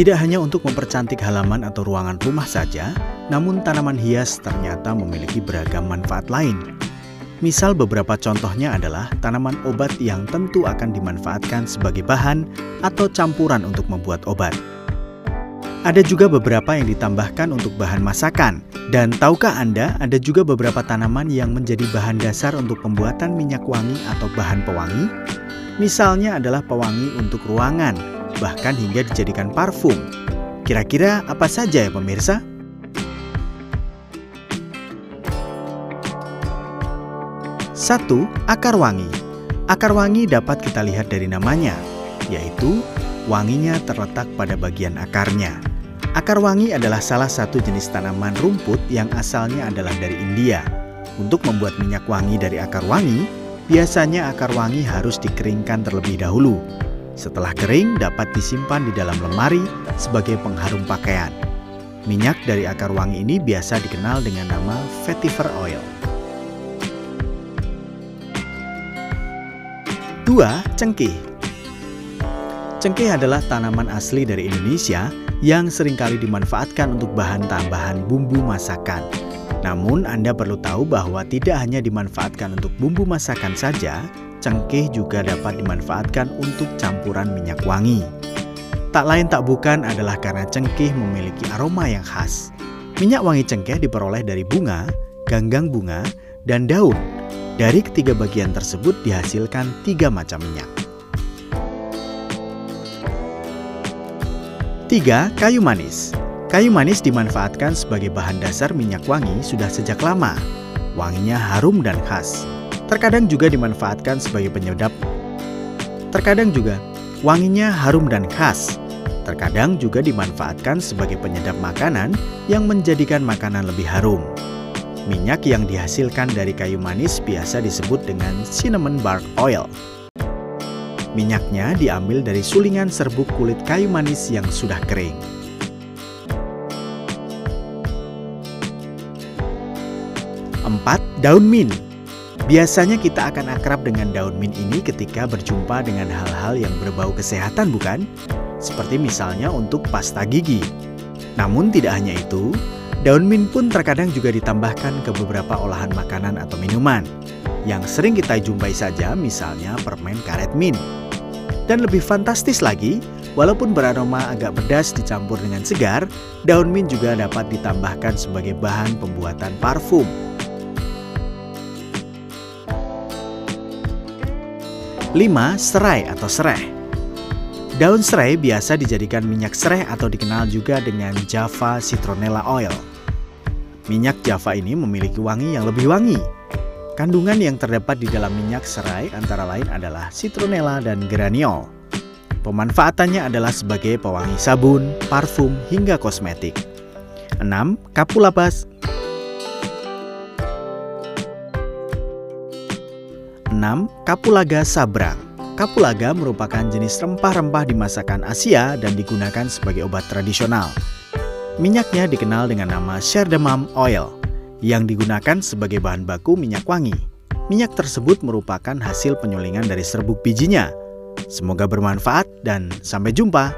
Tidak hanya untuk mempercantik halaman atau ruangan rumah saja, namun tanaman hias ternyata memiliki beragam manfaat lain. Misal beberapa contohnya adalah tanaman obat yang tentu akan dimanfaatkan sebagai bahan atau campuran untuk membuat obat. Ada juga beberapa yang ditambahkan untuk bahan masakan. Dan tahukah Anda, ada juga beberapa tanaman yang menjadi bahan dasar untuk pembuatan minyak wangi atau bahan pewangi? Misalnya adalah pewangi untuk ruangan, bahkan hingga dijadikan parfum. Kira-kira apa saja ya pemirsa? Satu, akar wangi. Akar wangi dapat kita lihat dari namanya, yaitu wanginya terletak pada bagian akarnya. Akar wangi adalah salah satu jenis tanaman rumput yang asalnya adalah dari India. Untuk membuat minyak wangi dari akar wangi, biasanya akar wangi harus dikeringkan terlebih dahulu. Setelah kering, dapat disimpan di dalam lemari sebagai pengharum pakaian. Minyak dari akar wangi ini biasa dikenal dengan nama vetiver oil. 2. Cengkeh Cengkeh adalah tanaman asli dari Indonesia yang sering kali dimanfaatkan untuk bahan tambahan bumbu masakan. Namun, Anda perlu tahu bahwa tidak hanya dimanfaatkan untuk bumbu masakan saja, cengkeh juga dapat dimanfaatkan untuk campuran minyak wangi. Tak lain tak bukan adalah karena cengkeh memiliki aroma yang khas. Minyak wangi cengkeh diperoleh dari bunga, ganggang bunga, dan daun. Dari ketiga bagian tersebut dihasilkan tiga macam minyak. 3. Kayu manis Kayu manis dimanfaatkan sebagai bahan dasar minyak wangi sudah sejak lama. Wanginya harum dan khas. Terkadang juga dimanfaatkan sebagai penyedap. Terkadang juga wanginya harum dan khas. Terkadang juga dimanfaatkan sebagai penyedap makanan yang menjadikan makanan lebih harum. Minyak yang dihasilkan dari kayu manis biasa disebut dengan cinnamon bark oil. Minyaknya diambil dari sulingan serbuk kulit kayu manis yang sudah kering. Empat, daun mint. Biasanya kita akan akrab dengan daun mint ini ketika berjumpa dengan hal-hal yang berbau kesehatan bukan? Seperti misalnya untuk pasta gigi. Namun tidak hanya itu, daun mint pun terkadang juga ditambahkan ke beberapa olahan makanan atau minuman. Yang sering kita jumpai saja misalnya permen karet mint. Dan lebih fantastis lagi, walaupun beraroma agak pedas dicampur dengan segar, daun mint juga dapat ditambahkan sebagai bahan pembuatan parfum. 5. Serai atau sereh Daun serai biasa dijadikan minyak serai atau dikenal juga dengan Java Citronella Oil. Minyak Java ini memiliki wangi yang lebih wangi Kandungan yang terdapat di dalam minyak serai antara lain adalah citronella dan geraniol. Pemanfaatannya adalah sebagai pewangi sabun, parfum, hingga kosmetik. 6. Kapulabas 6. Kapulaga sabrang Kapulaga merupakan jenis rempah-rempah di masakan Asia dan digunakan sebagai obat tradisional. Minyaknya dikenal dengan nama Sherdamam Oil yang digunakan sebagai bahan baku minyak wangi. Minyak tersebut merupakan hasil penyulingan dari serbuk bijinya. Semoga bermanfaat dan sampai jumpa.